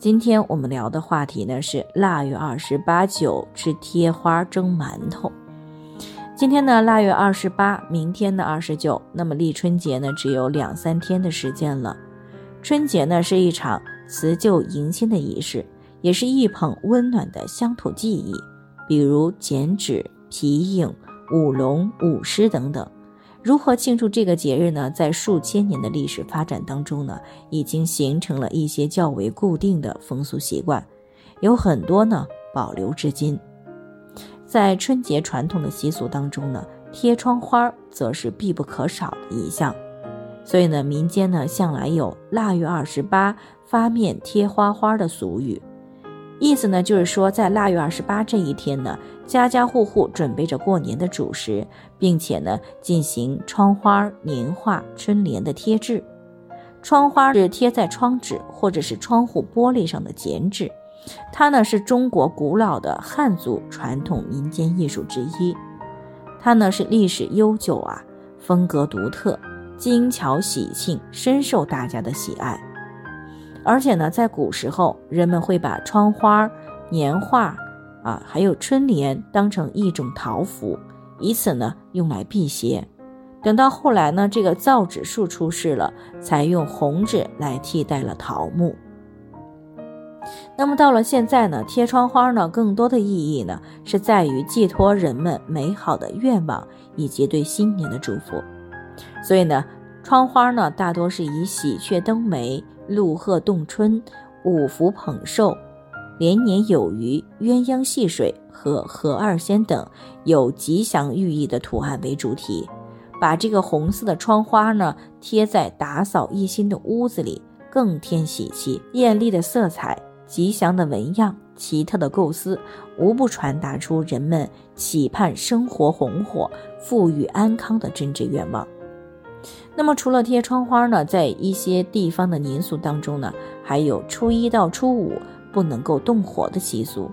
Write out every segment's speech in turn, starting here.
今天我们聊的话题呢是腊月二十八九吃贴花蒸馒头。今天呢腊月二十八，明天呢二十九，那么立春节呢只有两三天的时间了。春节呢是一场辞旧迎新的仪式，也是一捧温暖的乡土记忆，比如剪纸、皮影、舞龙、舞狮等等。如何庆祝这个节日呢？在数千年的历史发展当中呢，已经形成了一些较为固定的风俗习惯，有很多呢保留至今。在春节传统的习俗当中呢，贴窗花则是必不可少的一项。所以呢，民间呢向来有“腊月二十八发面贴花花”的俗语。意思呢，就是说，在腊月二十八这一天呢，家家户户准备着过年的主食，并且呢，进行窗花、年画、春联的贴制。窗花是贴在窗纸或者是窗户玻璃上的剪纸，它呢是中国古老的汉族传统民间艺术之一。它呢是历史悠久啊，风格独特，精巧喜庆，深受大家的喜爱。而且呢，在古时候，人们会把窗花、年画，啊，还有春联当成一种桃符，以此呢用来辟邪。等到后来呢，这个造纸术出世了，才用红纸来替代了桃木。那么到了现在呢，贴窗花呢，更多的意义呢，是在于寄托人们美好的愿望以及对新年的祝福。所以呢，窗花呢，大多是以喜鹊登梅。鹿鹤洞春、五福捧寿、连年有余、鸳鸯戏水和和二仙等有吉祥寓意的图案为主题，把这个红色的窗花呢贴在打扫一新的屋子里，更添喜气。艳丽的色彩、吉祥的纹样、奇特的构思，无不传达出人们期盼生活红火、富裕安康的真挚愿望。那么除了贴窗花呢，在一些地方的民俗当中呢，还有初一到初五不能够动火的习俗，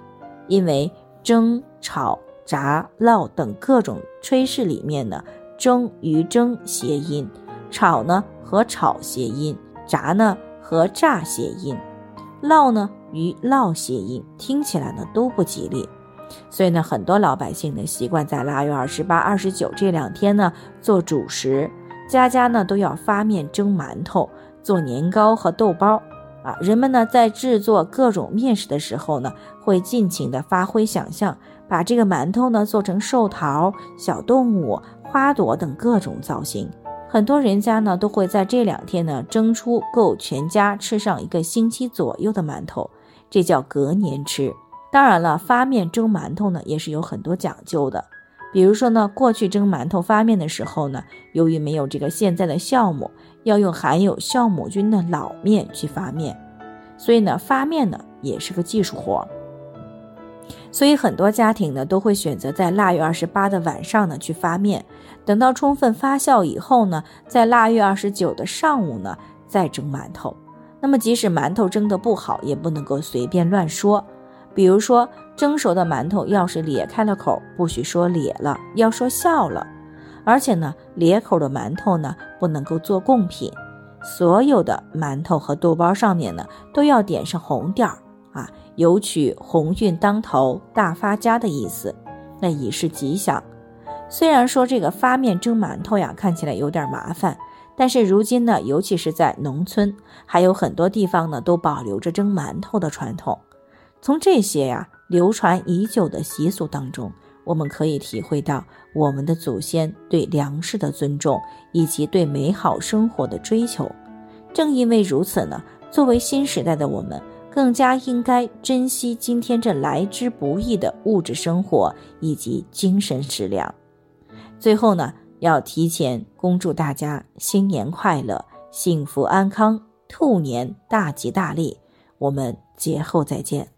因为蒸、炒、炸、烙等各种炊事里面呢，蒸与蒸谐音，炒呢和炒谐音，炸呢和炸谐音，烙呢与烙谐音，听起来呢都不吉利，所以呢，很多老百姓呢习惯在腊月二十八、二十九这两天呢做主食。家家呢都要发面蒸馒头，做年糕和豆包啊。人们呢在制作各种面食的时候呢，会尽情的发挥想象，把这个馒头呢做成寿桃、小动物、花朵等各种造型。很多人家呢都会在这两天呢蒸出够全家吃上一个星期左右的馒头，这叫隔年吃。当然了，发面蒸馒头呢也是有很多讲究的。比如说呢，过去蒸馒头发面的时候呢，由于没有这个现在的酵母，要用含有酵母菌的老面去发面，所以呢，发面呢也是个技术活。所以很多家庭呢都会选择在腊月二十八的晚上呢去发面，等到充分发酵以后呢，在腊月二十九的上午呢再蒸馒头。那么即使馒头蒸得不好，也不能够随便乱说。比如说，蒸熟的馒头要是裂开了口，不许说裂了，要说笑了。而且呢，裂口的馒头呢，不能够做贡品。所有的馒头和豆包上面呢，都要点上红点儿啊，有取鸿运当头、大发家的意思，那以示吉祥。虽然说这个发面蒸馒头呀，看起来有点麻烦，但是如今呢，尤其是在农村，还有很多地方呢，都保留着蒸馒头的传统。从这些呀流传已久的习俗当中，我们可以体会到我们的祖先对粮食的尊重以及对美好生活的追求。正因为如此呢，作为新时代的我们，更加应该珍惜今天这来之不易的物质生活以及精神食粮。最后呢，要提前恭祝大家新年快乐、幸福安康、兔年大吉大利。我们。节后再见。